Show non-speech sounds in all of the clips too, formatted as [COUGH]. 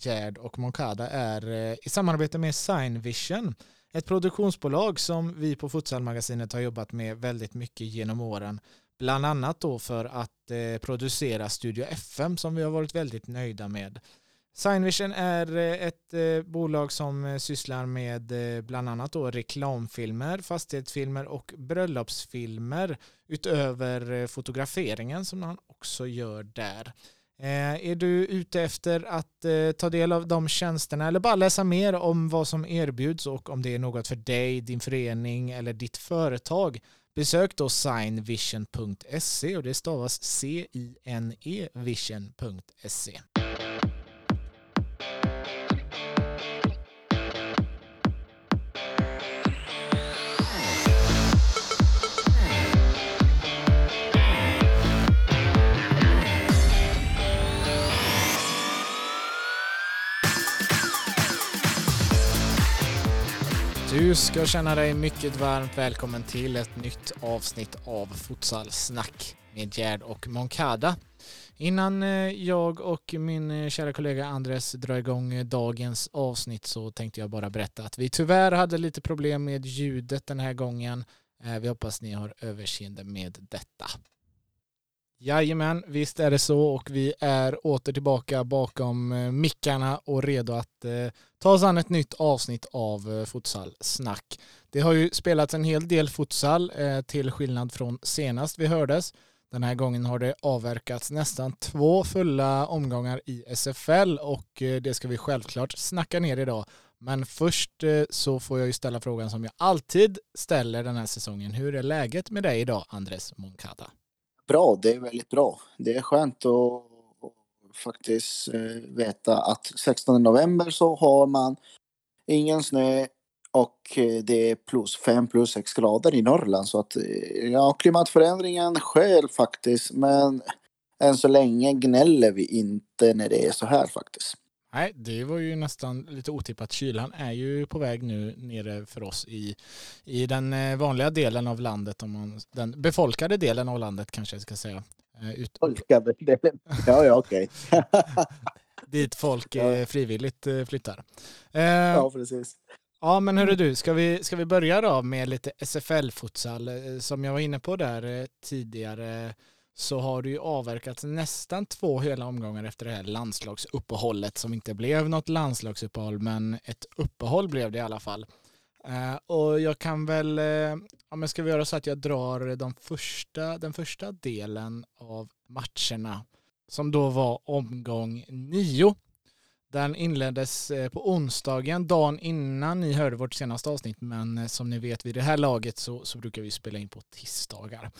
Gerd och Moncada är eh, i samarbete med Signvision, ett produktionsbolag som vi på Futsalmagasinet har jobbat med väldigt mycket genom åren. Bland annat då för att eh, producera Studio FM som vi har varit väldigt nöjda med. Signvision är eh, ett bolag som sysslar med bland annat då reklamfilmer, fastighetsfilmer och bröllopsfilmer utöver fotograferingen som han också gör där. Eh, är du ute efter att eh, ta del av de tjänsterna eller bara läsa mer om vad som erbjuds och om det är något för dig, din förening eller ditt företag besök då signvision.se och det stavas C-I-N-E vision.se. Du ska känna dig mycket varmt välkommen till ett nytt avsnitt av Futsalsnack med Gerd och Moncada. Innan eh, jag och min eh, kära kollega Andres drar igång eh, dagens avsnitt så tänkte jag bara berätta att vi tyvärr hade lite problem med ljudet den här gången. Vi hoppas ni har överseende med detta. Jajamän, visst är det så och vi är åter tillbaka bakom eh, mickarna och redo att eh, ta oss an ett nytt avsnitt av eh, Futsal Snack. Det har ju spelats en hel del futsal eh, till skillnad från senast vi hördes. Den här gången har det avverkats nästan två fulla omgångar i SFL och eh, det ska vi självklart snacka ner idag. Men först eh, så får jag ju ställa frågan som jag alltid ställer den här säsongen. Hur är läget med dig idag, Andres Moncada? Bra. Det är väldigt bra. Det är skönt att faktiskt eh, veta att 16 november så har man ingen snö och eh, det är plus 5 plus 6 grader i Norrland så att eh, ja, klimatförändringen sker faktiskt men än så länge gnäller vi inte när det är så här faktiskt. Nej, det var ju nästan lite otippat. Kylan är ju på väg nu nere för oss i, i den eh, vanliga delen av landet, om man, den befolkade delen av landet kanske jag ska säga. Eh, ut... Befolkade delen? Ja, ja, okej. [LAUGHS] Dit folk ja. frivilligt eh, flyttar. Ja, precis. Ja, men hörru du, ska vi, ska vi börja då med lite SFL-futsal? Som jag var inne på där tidigare så har det ju avverkats nästan två hela omgångar efter det här landslagsuppehållet som inte blev något landslagsuppehåll men ett uppehåll blev det i alla fall. Uh, och jag kan väl, eh, uh, ja, men ska vi göra så att jag drar de första, den första delen av matcherna som då var omgång nio. Den inleddes uh, på onsdagen, dagen innan ni hörde vårt senaste avsnitt, men som ni vet vid det här laget så, så brukar vi spela in på tisdagar.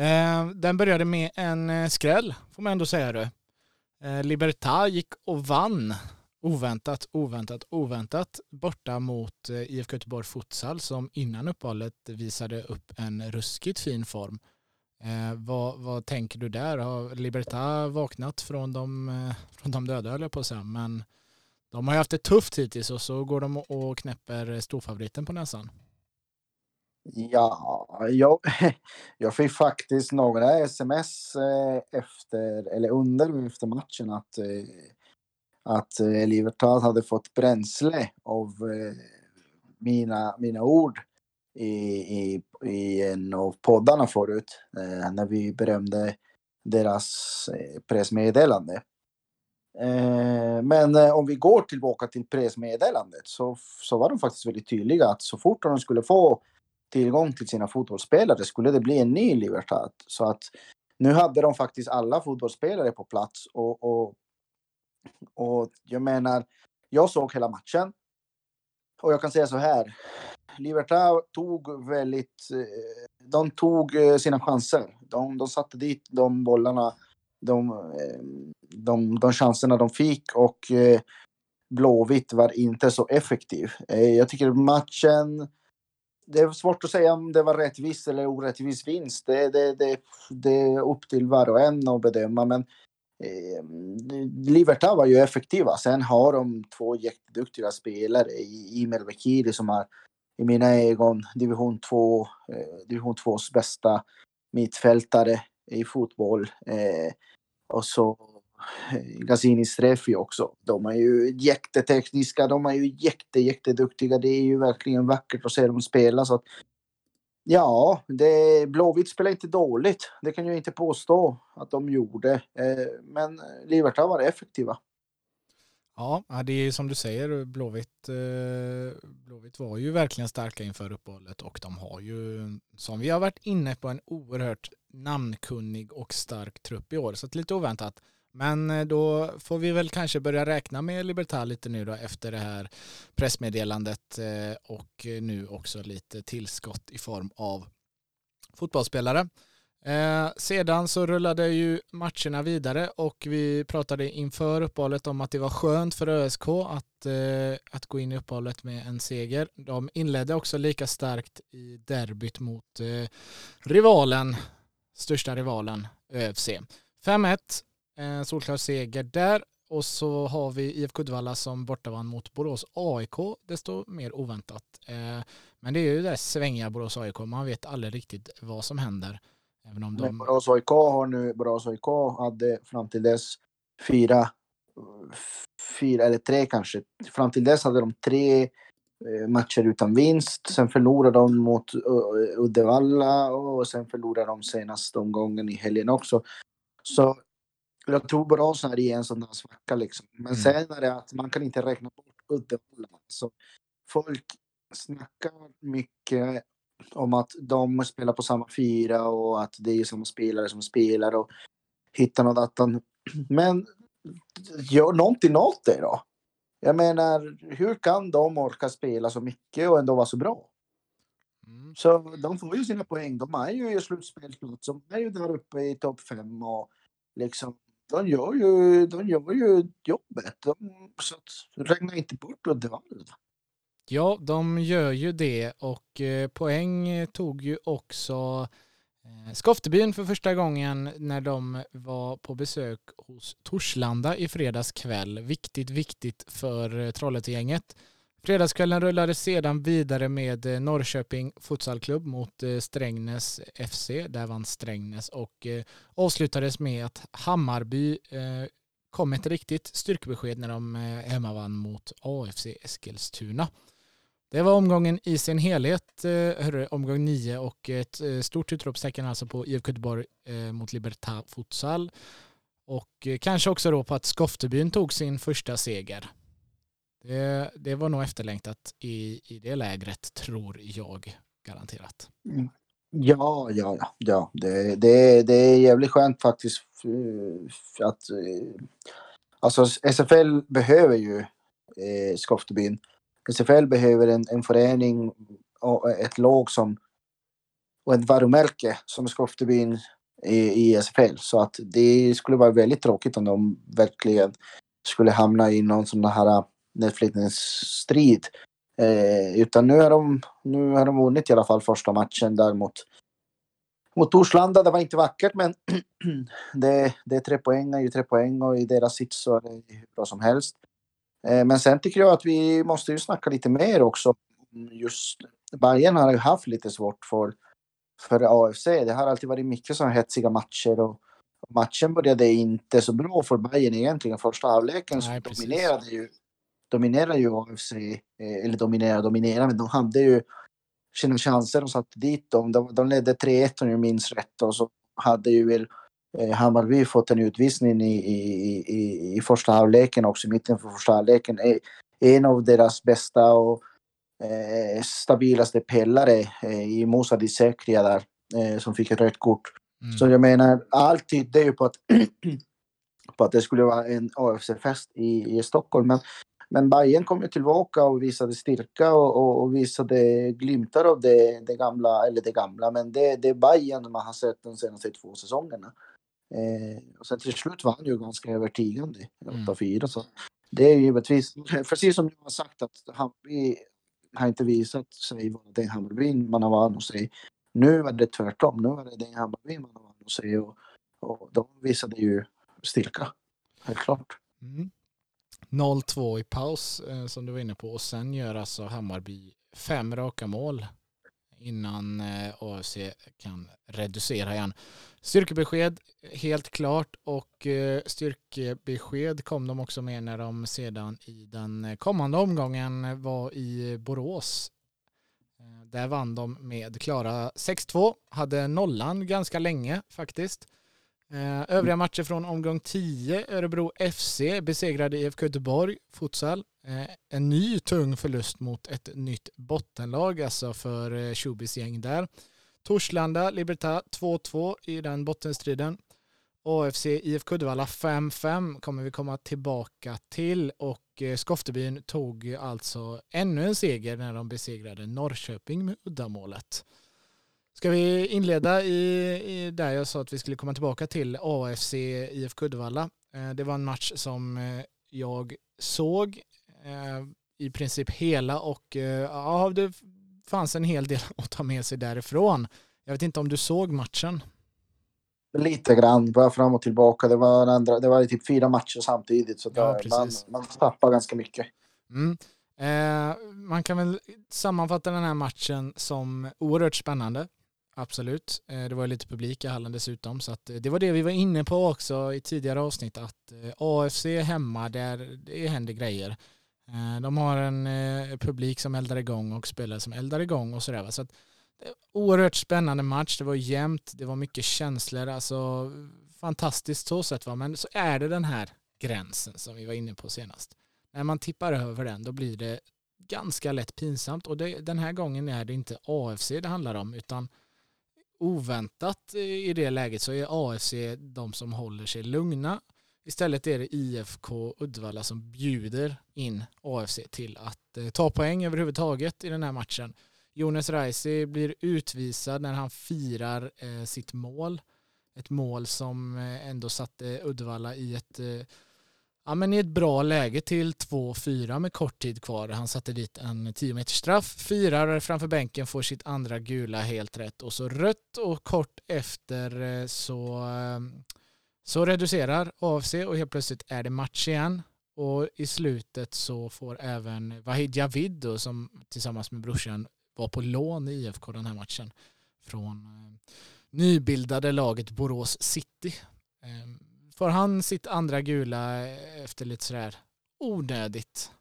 Eh, den började med en eh, skräll, får man ändå säga det. Eh, Libertad gick och vann oväntat, oväntat, oväntat borta mot eh, IFK Göteborg Futsal som innan uppehållet visade upp en ruskigt fin form. Eh, vad, vad, tänker du där? Har Liberta vaknat från de, eh, från de döda höll jag på att säga, men de har ju haft det tufft hittills och så går de och knäpper storfavoriten på näsan. Ja, jag, [LAUGHS] jag fick faktiskt några sms eh, efter, eller under efter matchen att, eh, att eh, Libertad hade fått bränsle av mina, mina ord i, i, i en av poddarna förut när vi berömde deras pressmeddelande. Men om vi går tillbaka till pressmeddelandet så, så var de faktiskt väldigt tydliga att så fort de skulle få tillgång till sina fotbollsspelare skulle det bli en ny Libertad. Så att nu hade de faktiskt alla fotbollsspelare på plats och, och, och jag menar, jag såg hela matchen och jag kan säga så här. Libertad tog väldigt, eh, de tog eh, sina chanser. De, de satte dit de bollarna, de, eh, de, de chanserna de fick och Blåvitt var inte så effektiv. Jag tycker matchen det är svårt att säga om det var rättvis eller orättvis vinst. Det, det, det, det är upp till var och en att bedöma. Men eh, Libertad var ju effektiva. Sen har de två jätteduktiga spelare i Imel Bekiri som är i mina ögon division 2, eh, division 2s bästa mittfältare i fotboll. Eh, och så Gazzini Streffi också. De är ju jättetekniska, de är ju jätte, jätteduktiga. Det är ju verkligen vackert att se dem spela. Så att, ja, det, Blåvitt spelar inte dåligt. Det kan jag inte påstå att de gjorde. Eh, men Libertad var effektiva. Ja, det är som du säger, Blåvitt, eh, Blåvitt var ju verkligen starka inför uppehållet och de har ju, som vi har varit inne på, en oerhört namnkunnig och stark trupp i år. Så lite oväntat. Men eh, då får vi väl kanske börja räkna med Libertad lite nu då efter det här pressmeddelandet eh, och eh, nu också lite tillskott i form av fotbollsspelare. Eh, sedan så rullade ju matcherna vidare och vi pratade inför uppehållet om att det var skönt för ÖSK att, eh, att gå in i uppehållet med en seger. De inledde också lika starkt i derbyt mot eh, rivalen, största rivalen ÖFC. 5-1, eh, solklar seger där och så har vi IFK Uddevalla som bortavann mot Borås AIK, desto mer oväntat. Eh, men det är ju det svängiga Borås AIK, man vet aldrig riktigt vad som händer. Även om de... Men Borås AIK har nu, Borås AIK hade fram till dess fyra, fyra eller tre kanske. Fram till dess hade de tre eh, matcher utan vinst. Sen förlorade de mot Uddevalla och sen förlorade de senast omgången i helgen också. Så jag tror Borås är i en sån där svacka liksom. Men mm. sen är det att man kan inte räkna bort Uddevalla. Så folk snackar mycket om att de spelar på samma fyra och att det är samma spelare som spelar och hittar något attan. [CLEARS THROAT] Men gör någonting åt det då. Jag menar, hur kan de orka spela så mycket och ändå vara så bra? Mm. Så de får ju sina poäng. De är ju i slutspelsplats. De är ju där uppe i topp fem och liksom de gör ju, de gör ju jobbet. De, så att, räkna inte bort Uddevalla. Ja, de gör ju det och eh, poäng tog ju också eh, Skoftebyn för första gången när de var på besök hos Torslanda i fredags kväll. Viktigt, viktigt för eh, Trollhättegänget. Fredagskvällen rullade sedan vidare med eh, Norrköping futsalklubb mot eh, Strängnäs FC. Där vann Strängnäs och eh, avslutades med att Hammarby kom ett riktigt styrkebesked när de hemmavann mot AFC Eskilstuna. Det var omgången i sin helhet, hörru, omgång nio och ett stort utropstecken alltså på IFK Göteborg mot Libertad Futsal. Och kanske också då på att Skoftebyn tog sin första seger. Det, det var nog efterlängtat i, i det lägret, tror jag, garanterat. Mm. Ja, ja, ja, ja. Det, det, det är jävligt skönt faktiskt eh, att eh, alltså SFL behöver ju eh, Skoftebyn SFL behöver en, en förening och ett lag som och ett varumärke som Skoftebyn i, i SFL. Så att det skulle vara väldigt tråkigt om de verkligen skulle hamna i någon sån här nedflyttningsstrid. Eh, utan nu har, de, nu har de vunnit i alla fall första matchen där mot, mot Torslanda. Det var inte vackert men [CLEARS THROAT] det, det är tre poäng, är ju tre poäng och i deras sits så är det hur bra som helst. Eh, men sen tycker jag att vi måste ju snacka lite mer också. Just Bayern har ju haft lite svårt för, för AFC. Det har alltid varit mycket sådana hetsiga matcher och matchen började inte så bra för Bayern egentligen. Första halvleken så dominerade ju, dominerade ju AFC, eh, eller dominerade, dominerade, men de hade ju sina chanser och satte dit dem. De, de ledde 3-1 om jag minns rätt och så hade ju väl Eh, Hammarby fått en utvisning i, i, i, i första halvleken också, i mitten för första halvleken. En av deras bästa och eh, stabilaste pelare eh, i Musa Disekria där, eh, som fick ett rött kort. Mm. Så jag menar, allt tydde ju på att, [CLEARS THROAT] på att det skulle vara en AFC-fest i, i Stockholm. Men, men Bayern kom ju tillbaka och visade styrka och, och, och visade glimtar av det, det gamla, eller det gamla, men det, det Bayern man har sett de senaste två säsongerna. Eh, och sen till slut var han ju ganska övertygande, 8-4. Mm. Så det är givetvis, precis som jag har sagt, att Hammarby har inte visat sig vara den Hammarby man har vant att se. Nu är det tvärtom, nu är det den Hammarby man har vant att se och, och de visade ju styrka, helt klart. Mm. 0-2 i paus eh, som du var inne på och sen gör alltså Hammarby fem raka mål innan eh, AFC kan reducera igen. Styrkebesked helt klart och eh, styrkebesked kom de också med när de sedan i den kommande omgången var i Borås. Eh, där vann de med klara 6-2, hade nollan ganska länge faktiskt. Eh, övriga matcher från omgång 10, Örebro FC besegrade IFK Göteborg, futsal. Eh, en ny tung förlust mot ett nytt bottenlag, alltså för eh, Tjubis gäng där. Torslanda, Libertad 2-2 i den bottenstriden. AFC IFK Uddevalla 5-5 kommer vi komma tillbaka till och Skoftebyn tog alltså ännu en seger när de besegrade Norrköping med uddamålet. Ska vi inleda i, i där jag sa att vi skulle komma tillbaka till AFC IFK Uddevalla. Eh, det var en match som eh, jag såg i princip hela och ja, det fanns en hel del [LAUGHS] att ta med sig därifrån. Jag vet inte om du såg matchen? Lite grann, bara fram och tillbaka. Det var, andra, det var typ fyra matcher samtidigt så ja, man, man tappar ganska mycket. Mm. Eh, man kan väl sammanfatta den här matchen som oerhört spännande. Absolut. Eh, det var lite publik i hallen dessutom. Så att, eh, det var det vi var inne på också i tidigare avsnitt. Att eh, AFC hemma, där det händer grejer. De har en publik som eldar igång och spelare som eldar igång och sådär. Så att, oerhört spännande match. Det var jämnt, det var mycket känslor. Alltså, fantastiskt så sett. va. Men så är det den här gränsen som vi var inne på senast. När man tippar över den då blir det ganska lätt pinsamt och det, den här gången är det inte AFC det handlar om utan oväntat i det läget så är AFC de som håller sig lugna Istället är det IFK Uddevalla som bjuder in AFC till att eh, ta poäng överhuvudtaget i den här matchen. Jonas Raisi blir utvisad när han firar eh, sitt mål. Ett mål som eh, ändå satte Uddevalla i ett, ja, men i ett bra läge till 2-4 med kort tid kvar. Han satte dit en 10 meters straff, firar framför bänken, får sitt andra gula helt rätt och så rött och kort efter eh, så ehm, så reducerar AFC och helt plötsligt är det match igen. Och i slutet så får även Vahid Javid då, som tillsammans med brorsan var på lån i IFK den här matchen från eh, nybildade laget Borås City. Ehm, Får han sitt andra gula efter lite sådär onödigt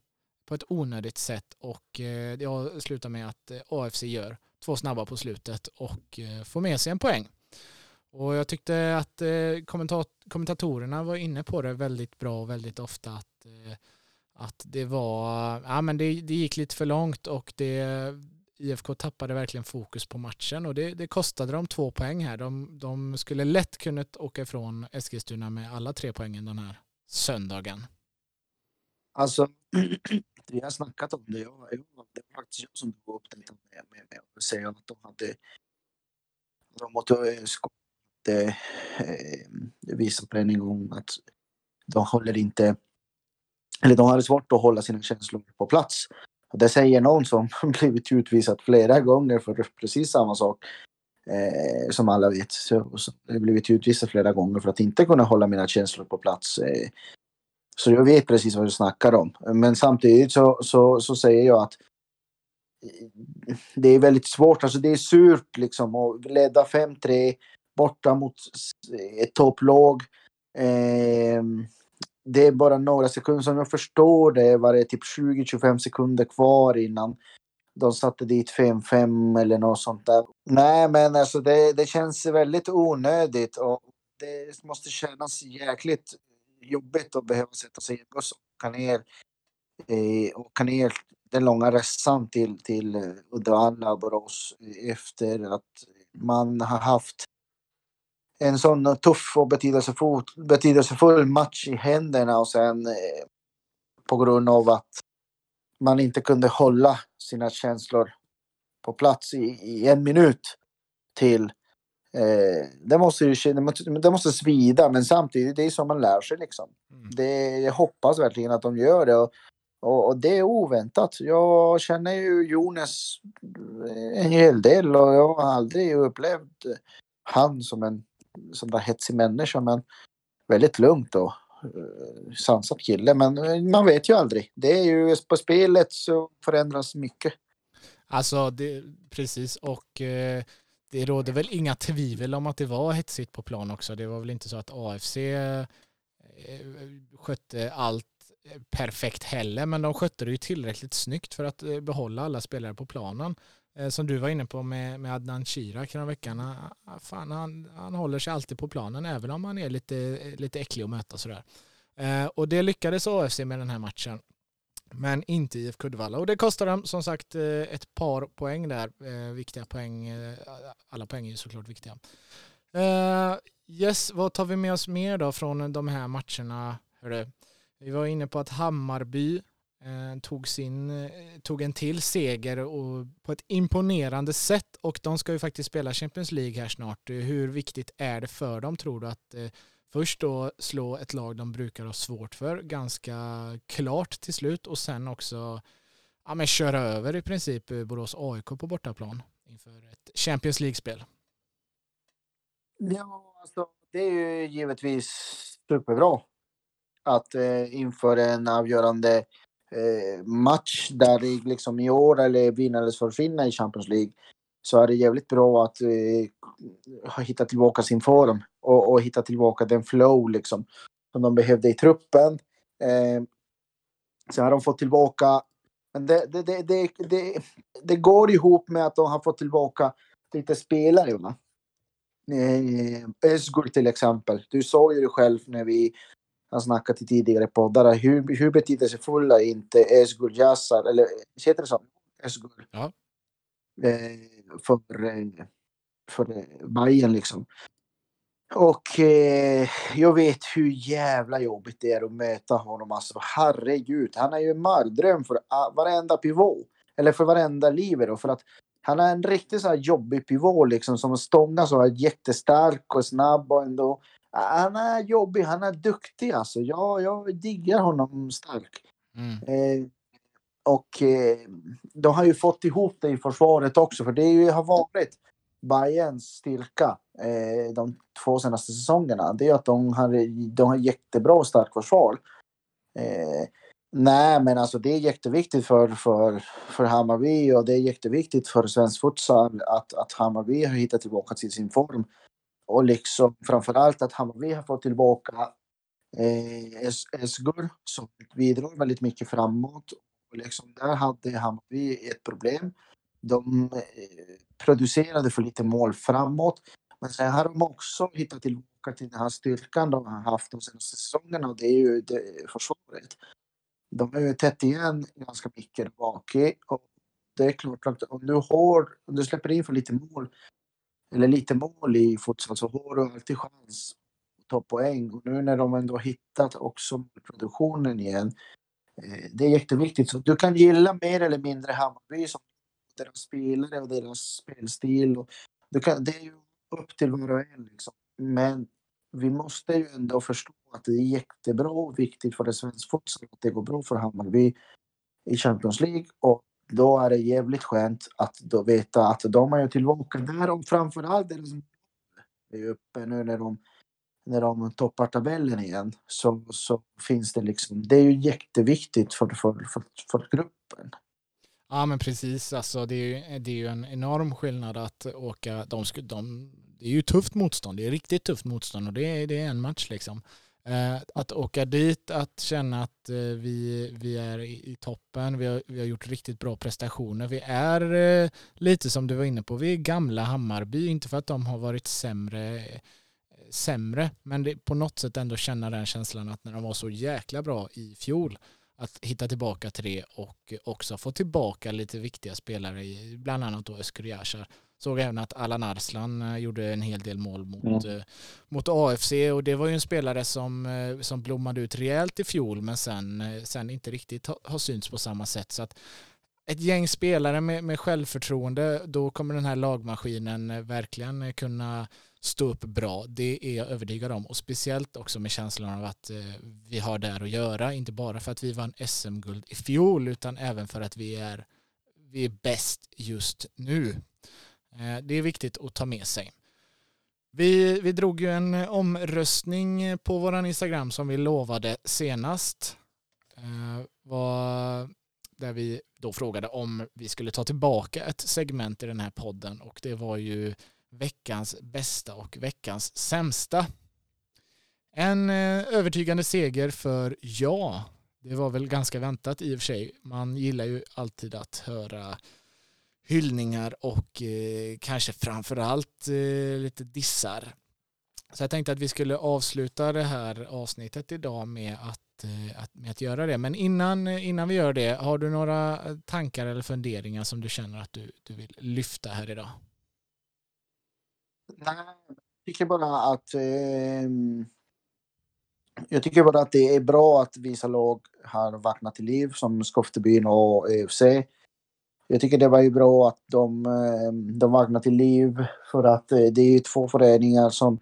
på ett onödigt sätt och eh, det jag slutar med att eh, AFC gör två snabba på slutet och eh, får med sig en poäng. Och jag tyckte att kommentatorerna var inne på det väldigt bra och väldigt ofta att, att det var, ja men det, det gick lite för långt och det, IFK tappade verkligen fokus på matchen och det, det kostade dem två poäng här. De, de skulle lätt kunnat åka ifrån Eskilstuna med alla tre poängen den här söndagen. Alltså, [CLEARS THROAT] vi har snackat om det. Jag, jag, det var faktiskt jag som tog upp det med, med, med att säga att de hade de måste eh, eh, eh, visat på en gång att de håller inte, eller de hade svårt att hålla sina känslor på plats. Och det säger någon som [LAUGHS] blivit utvisad flera gånger för precis samma sak. Eh, som alla vet. Så, så jag har blivit utvisad flera gånger för att inte kunna hålla mina känslor på plats. Eh, så jag vet precis vad du snackar om. Men samtidigt så, så, så säger jag att eh, det är väldigt svårt, alltså det är surt liksom att leda 5-3 borta mot ett topplag. Eh, det är bara några sekunder, som jag förstår det var det typ 20-25 sekunder kvar innan de satte dit 5-5 eller något sånt där. Nej, men alltså det, det känns väldigt onödigt och det måste kännas jäkligt jobbigt att behöva sätta sig i en buss och åka ner, eh, åka ner den långa resan till, till Uddevalla och Borås efter att man har haft en sån tuff och betydelsefull, betydelsefull match i händerna och sen eh, på grund av att man inte kunde hålla sina känslor på plats i, i en minut till. Eh, det, måste ju, det måste svida men samtidigt det är som man lär sig liksom. Mm. Det, jag hoppas verkligen att de gör det. Och, och, och, det är oväntat. Jag känner ju Jonas en hel del och jag har aldrig upplevt han som en sån där hetsig människa men väldigt lugnt och sansat sansad kille. Men eh, man vet ju aldrig. Det är ju på spelet så förändras mycket. Alltså, det, precis. Och eh, det råder väl inga tvivel om att det var hetsigt på plan också. Det var väl inte så att AFC eh, skötte allt eh, perfekt heller, men de skötte det ju tillräckligt snyggt för att behålla alla spelare på planen. Eh, som du var inne på med, med Adnan Shirak den veckan. Ah, fan, han, han håller sig alltid på planen även om han är lite, lite äcklig att möta sådär. Eh, och det lyckades AFC med den här matchen. Men inte IFK Uddevalla. Och det kostar dem som sagt eh, ett par poäng där. Eh, viktiga poäng. Alla poäng är ju såklart viktiga. Yes, vad tar vi med oss mer då från de här matcherna? Hörru? Vi var inne på att Hammarby Eh, tog, sin, eh, tog en till seger och på ett imponerande sätt och de ska ju faktiskt spela Champions League här snart. Eh, hur viktigt är det för dem tror du att först då slå ett lag de brukar ha svårt för ganska klart till slut och sen också ja, men köra över i princip Borås AIK på bortaplan inför ett Champions League-spel? Ja, alltså det är ju givetvis superbra att eh, inför en avgörande eh, match där det liksom i år eller vinnades för försvinna i Champions League så är det jävligt bra att eh, ha hittat tillbaka sin form och, och hitta tillbaka den flow liksom som de behövde i truppen. Eh, sen har de fått tillbaka, men det, det, det, det, det, det går ihop med att de har fått tillbaka lite spelare. Va? Eh, Özgur till exempel. Du såg ju det själv när vi har snackat i tidigare poddar. Hur, hur betydelsefulla är inte Özgur Yassar, eller heter det så? Özgur? Ja. Eh, för, eh, för eh, Bayern liksom. Och eh, jag vet hur jävla jobbigt det är att möta honom. Alltså herregud, han är ju en mardröm för varenda pivot. Eller för varenda livero. För att han är en riktigt så här jobbig pivot liksom som stångar så här jättestark och snabb och ändå han är jobbig, han är duktig alltså. Jag, jag diggar honom starkt. Mm. Eh, och eh, de har ju fått ihop det i försvaret också, för det ju, har varit Bayerns styrka eh, de två senaste säsongerna. Det är att de har, de har jättebra och starkt försvar. Eh, nej, men alltså det är jätteviktigt för, för, för Hammarby och det är jätteviktigt för svensk futsal att, att Hammarby har hittat tillbaka till sin form och liksom framförallt att Hammarby har fått tillbaka eh, Esgur som bidrog väldigt mycket framåt. Och liksom där hade Hammarby ett problem. De eh, producerade för lite mål framåt. Men sen har de också hittat tillbaka till den här styrkan de har haft de senaste säsongerna och det är ju det, försvaret. De har ju tätt igen ganska mycket bak och det är klart att om du, har, om du släpper in för lite mål eller lite mål i futsal så har du alltid chans att ta poäng. Och nu när de ändå hittat också produktionen igen. Eh, det är jätteviktigt. Så du kan gilla mer eller mindre Hammarby som deras spelare och deras spelstil. Och du kan, det är ju upp till var och en liksom. Men vi måste ju ändå förstå att det är jättebra och viktigt för det svenska futsal att det går bra för Hammarby i Champions League och då är det jävligt skönt att då veta att de är tillbaka där och framförallt deras är uppe nu när de när de toppar tabellen igen så, så finns det liksom, det är ju jätteviktigt för, för, för, för gruppen. Ja men precis, alltså det är ju, det är ju en enorm skillnad att åka, de, de, det är ju tufft motstånd, det är riktigt tufft motstånd och det är, det är en match liksom. Eh, att åka dit, att känna att eh, vi, vi är i, toppen, vi har, vi har gjort riktigt bra prestationer. Vi är eh, lite som du var inne på, vi är gamla Hammarby, inte för att de har varit sämre, sämre men det, på något sätt ändå känna den känslan att när de var så jäkla bra i fjol, att hitta tillbaka till det och också få tillbaka lite viktiga spelare, bland annat då Özgür Såg även att Allan Arslan eh, gjorde en hel del mål mot, mm. mot AFC och det var ju en spelare som, eh, som blommade ut rejält i fjol men sen, sen inte riktigt har, har synts på samma sätt. Så att ett gäng spelare med, med självförtroende, då kommer den här lagmaskinen verkligen kunna stå upp bra. Det är jag övertygad om och speciellt också med känslan av att vi har där att göra, inte bara för att vi vann SM-guld i fjol utan även för att vi är, vi är bäst just nu. Eh, det är viktigt att ta med sig. Vi, vi drog ju en omröstning på vår Instagram som vi lovade senast. Eh, var, där vi då frågade om vi skulle ta tillbaka ett segment i den här podden och det var ju veckans bästa och veckans sämsta. En eh, övertygande seger för ja. Det var väl ganska väntat i och för sig. Man gillar ju alltid att höra hyllningar och eh, kanske framförallt eh, lite dissar. Så jag tänkte att vi skulle avsluta det här avsnittet idag med att, eh, att, med att göra det. Men innan, innan vi gör det, har du några tankar eller funderingar som du känner att du, du vill lyfta här idag? Nej, jag tycker bara att eh, jag tycker bara att det är bra att vissa lag har vaknat till liv som Skoftebyn och EFC. Jag tycker det var ju bra att de, eh, de vaknade till liv för att eh, det är ju två föreningar som,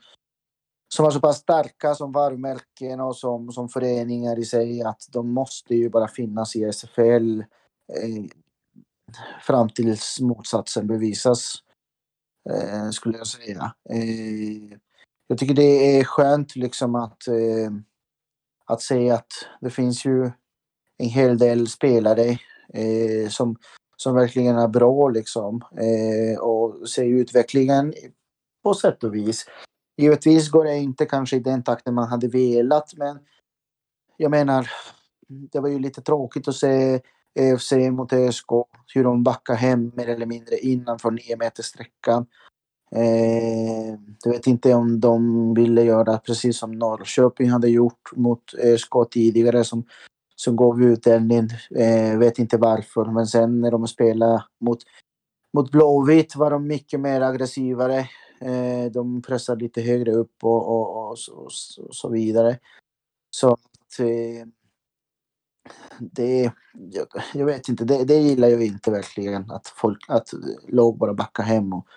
som var så pass starka som varumärken och som, som föreningar i sig att de måste ju bara finnas i SFL eh, fram tills motsatsen bevisas. Eh, skulle jag säga. Eh, jag tycker det är skönt liksom att, eh, att se att det finns ju en hel del spelare eh, som, som verkligen är bra liksom. Eh, och se utvecklingen på sätt och vis. Givetvis går det inte kanske i den takten man hade velat men jag menar det var ju lite tråkigt att se EFC mot ÖSK, hur de backar hem mer eller mindre innanför 9 meters sträckan. Eh, jag vet inte om de ville göra precis som Norrköping hade gjort mot ÖSK tidigare som, så gav utdelning. Eh, vet inte varför, men sen när de spelade mot, mot Blåvitt var de mycket mer aggressivare. Eh, de pressade lite högre upp och, och, och, så, och så, vidare. Så att, eh, det, jag, jag, vet inte, det, det gillar jag inte verkligen att folk, att lag bara backar hem och,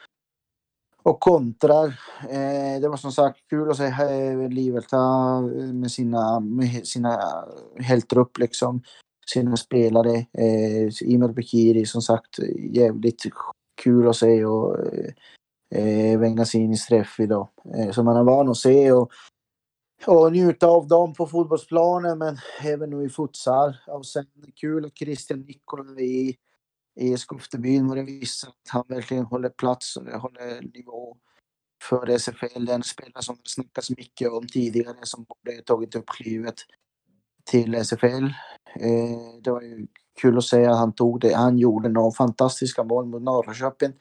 och kontrar. Eh, det var som sagt kul att se Liverta med sina, med sina helt liksom. Sina spelare. Eh, Imel Bekiri som sagt jävligt kul att se och eh, Vengasinis träff idag. Eh, som man är van att se och, och njuta av dem på fotbollsplanen men även nu i futsal. Och sen kul att Christian Nikola i i Skoftebyn var det vissa att han verkligen håller plats och håller nivå för SFL. En spelare som det snackats mycket om tidigare som borde tagit upp klivet till SFL. Eh, det var ju kul att se att han tog det. Han gjorde några fantastiska mål mot Norrköping.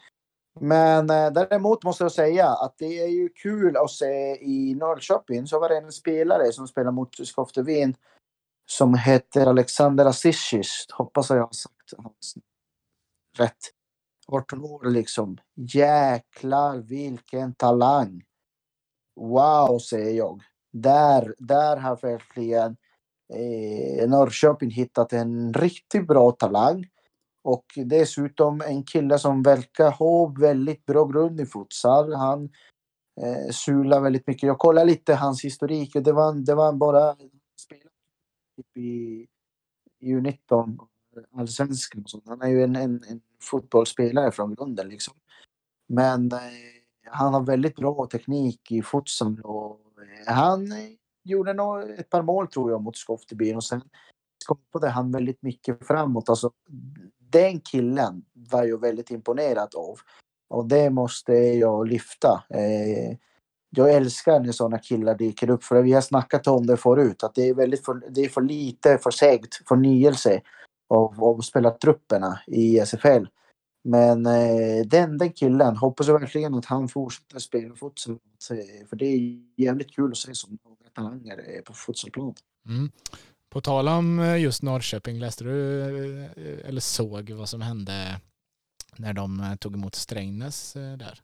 Men eh, däremot måste jag säga att det är ju kul att se i Norrköping så var det en spelare som spelade mot Skoftebyn som heter Alexander Asishis. Hoppas jag har sagt hans rätt. 18 år liksom. Jäklar vilken talang. Wow säger jag. Där, där har verkligen eh, Norrköping hittat en riktigt bra talang. Och dessutom en kille som verkar ha väldigt bra grund i futsal. Han eh, sular väldigt mycket. Jag kollar lite hans historik och det var, det var bara i U19 allsvenskan och sånt. Han är ju en, en, en fotbollsspelare från grunden liksom. Men eh, han har väldigt bra teknik i futsal och eh, han eh, gjorde nog ett par mål tror jag mot Skoftebyn och sen skapade han väldigt mycket framåt. Alltså, den killen var jag väldigt imponerad av. Och det måste jag lyfta. Eh, jag älskar när sådana killar dyker upp för vi har snackat om det förut att det är väldigt för, det är för lite för segt förnyelse av, av spelartrupperna i SFL. Men eh, den, den killen, hoppas jag verkligen att han fortsätter spela futsal. För det är jävligt kul att se som några talanger på futsalplan. Mm. På tal om eh, just Norrköping, läste du eh, eller såg vad som hände när de eh, tog emot Strängnäs där?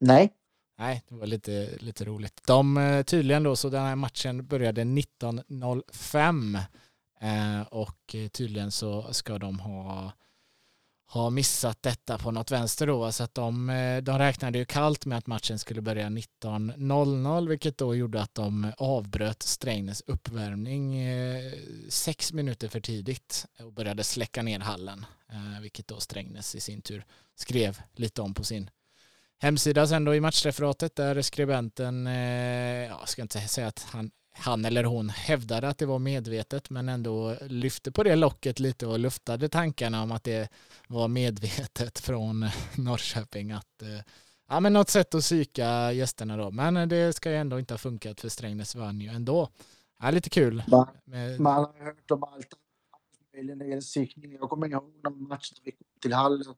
Nej. Nej, det var lite, lite roligt. De tydligen då, så den här matchen började 19.05 Eh, Eh, och tydligen så ska de ha, ha missat detta på något vänster då. Så att de, eh, de räknade ju kallt med att matchen skulle börja 19.00 vilket då gjorde att de avbröt Strängnäs uppvärmning eh, sex minuter för tidigt och började släcka ner hallen. Vilket då Strängnäs i sin tur skrev lite om på sin hemsida sen då i matchreferatet där skribenten, jag ska inte säga att han han eller hon hävdade att det var medvetet men ändå lyfte på det locket lite och luftade tankarna om att det var medvetet från [LAUGHS] Norrköping att eh, ja, men något sätt att psyka gästerna då. Men det ska ju ändå inte ha funkat för Strängnäs vann ju ändå. Ja, lite kul. Man, man har hört om allt möjligt när det gäller psykning. Jag kommer ihåg någon match när vi kom till hallen.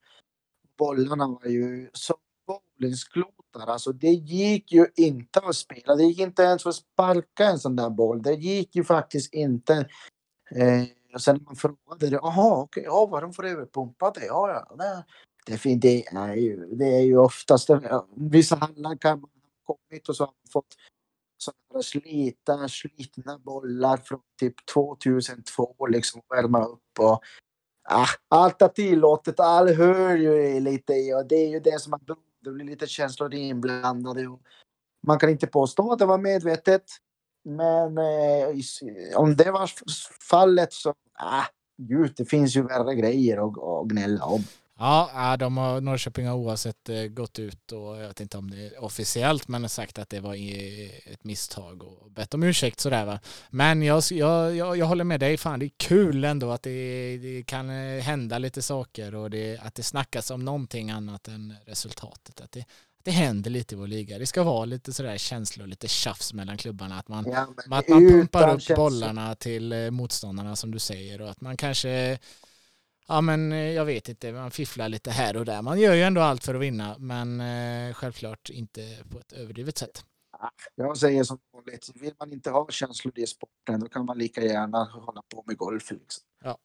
Bollarna var ju så bowlingsklotar. Alltså det gick ju inte att spela. Det gick inte ens att sparka en sån där boll. Det gick ju faktiskt inte. Eh, och sen när man frågade, jaha okej, okay, ja, var de får överpumpade. Ja, ja. Det, det, det, är ju, det är ju oftast, vissa handlar kan man ha kommit och så har man fått sådana slita, slitna bollar från typ 2002 liksom värma upp och ah, allt är tillåtet, all hör ju lite i och det är ju det som man det blir lite känslor inblandade. Och man kan inte påstå att det var medvetet. Men eh, om det var fallet så, ah, gud, det finns ju värre grejer att, att gnälla om. Ja, de har, Norrköping har oavsett eh, gått ut och jag vet inte om det är officiellt men sagt att det var ett misstag och bett om ursäkt sådär va. Men jag, jag, jag, jag håller med dig, fan det är kul ändå att det, det kan eh, hända lite saker och det, att det snackas om någonting annat än resultatet. Att det, det händer lite i vår liga. Det ska vara lite sådär känslor, lite tjafs mellan klubbarna. Att man, ja, att man pumpar upp känslor. bollarna till eh, motståndarna som du säger och att man kanske ja men eh, jag vet inte, man fifflar lite här och där. Man gör ju ändå allt för att vinna, men eh, självklart inte på ett överdrivet sätt. Jag säger som vanligt, vill man inte ha känslor i sporten då kan man lika gärna hålla på med golf. Liksom. Ja.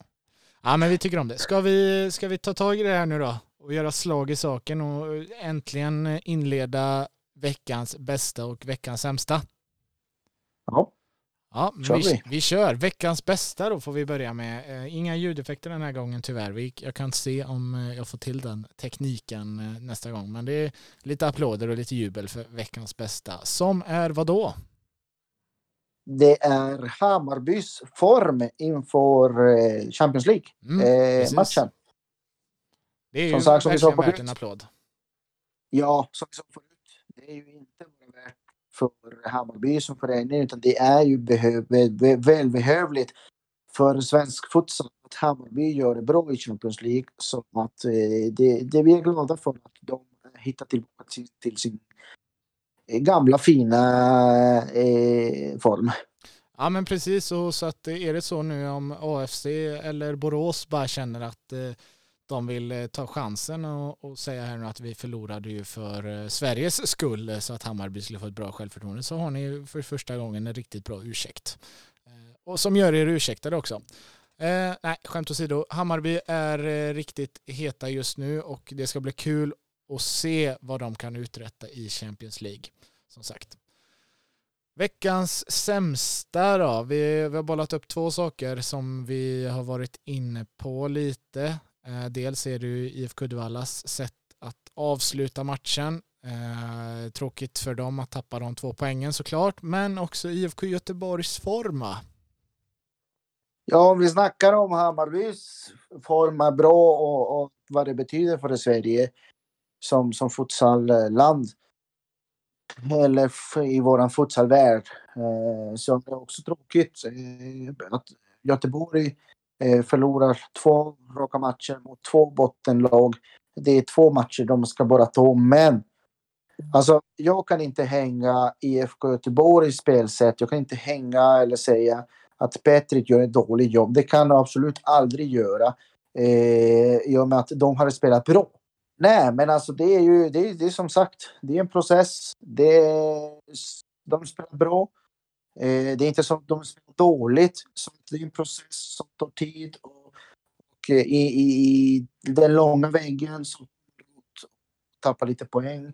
ja, men vi tycker om det. Ska vi, ska vi ta tag i det här nu då och göra slag i saken och äntligen inleda veckans bästa och veckans sämsta? Ja. Ja, kör vi, vi. vi kör. Veckans bästa då får vi börja med. Eh, inga ljudeffekter den här gången tyvärr. Jag kan se om eh, jag får till den tekniken eh, nästa gång. Men det är lite applåder och lite jubel för veckans bästa. Som är vad då? Det är Hammarbys form inför Champions League-matchen. Mm, det är ju som sagt, som verkligen värt en applåd. Ja, som vi sa förut. Det är ju inte för Hammarby som förening utan det är ju välbehövligt för svensk futsal att Hammarby gör det bra i Champions League. Så att eh, det, det vi är glada för att de hittar tillbaka till, till sin eh, gamla fina eh, form. Ja men precis och så att eh, är det så nu om AFC eller Borås bara känner att eh, de vill eh, ta chansen och, och, säga här nu att vi förlorade ju för eh, Sveriges skull eh, så att Hammarby skulle få ett bra självförtroende så har ni för första gången en riktigt bra ursäkt. Och som gör er ursäktade också. Eh, nej, skämt åsido. Hammarby är riktigt heta just nu och det ska bli kul att se vad de kan uträtta i Champions League. Som sagt. Veckans sämsta då. Vi, vi har bollat upp två saker som vi har varit inne på lite. Eh, dels är det ju IFK Uddevallas sätt att avsluta matchen. Eh, tråkigt för dem att tappa de två poängen såklart, men också IFK Göteborgs forma. Ja, om vi snackar om Hammarbys form bra och, och, vad det betyder för Sverige som, som futsalland eller i våran futsalvärld eh, så är det också tråkigt eh, att Göteborg Eh, förlorar två raka matcher mot två bottenlag. Det är två matcher de ska bara ta, men alltså, jag kan inte hänga IFK Göteborgs spelsätt. Jag kan inte hänga eller säga att Petrit gör ett dåligt jobb. Det kan de absolut aldrig göra eh, i och med att de har spelat bra. Nej, men alltså det är ju det är, det är som sagt, det är en process. Det är, de spelar bra. Eh, det är inte som de spelar dåligt, så det är en process som tar tid. Och, och eh, i, i, i, den långa väggen så tappar lite poäng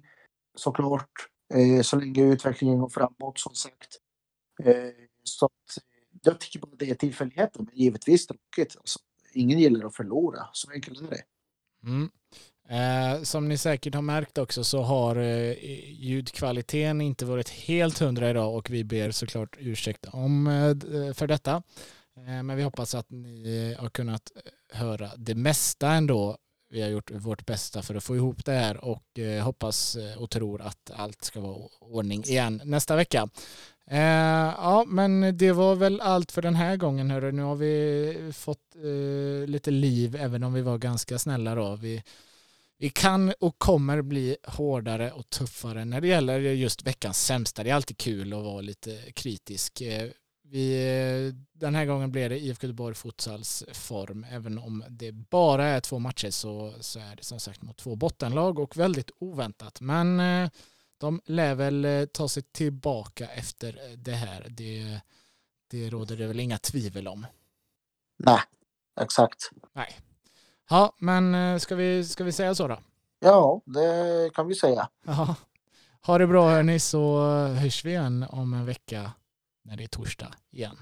såklart. Eh, så länge utvecklingen går framåt som sagt. Eh, så att, eh, jag tycker bara det är tillfälligheter, men givetvis tråkigt. Alltså, ingen gillar att förlora, så enkelt är det. Mm. Eh, som ni säkert har märkt också så har eh, ljudkvaliteten inte varit helt hundra idag och vi ber såklart ursäkt om, eh, eh för detta. Eh, men vi hoppas att ni eh, har kunnat eh, höra det mesta ändå. Vi har gjort vårt bästa för att få ihop det här och eh, hoppas och tror att allt ska vara ordning igen nästa vecka. Eh, ja, men det var väl allt för den här gången. Hörru. Nu har vi fått eh, lite liv, även om vi var ganska snälla då. Vi, vi kan och kommer bli hårdare och tuffare när det gäller just veckans sämsta. Det är alltid kul att vara lite kritisk. Eh, vi, den här gången blir det IFK Göteborg Futsals form. Även om det bara är två matcher så, så är det som sagt mot två bottenlag och väldigt oväntat. Men eh, de lär väl eh, ta sig tillbaka efter det här. Det, det råder det väl inga tvivel om. Nej, exakt. Nej. Ja, men ska vi, ska vi säga så då? Ja, det kan vi säga. Ja. Ha det bra hörni så hörs vi igen om en vecka när det är torsdag igen.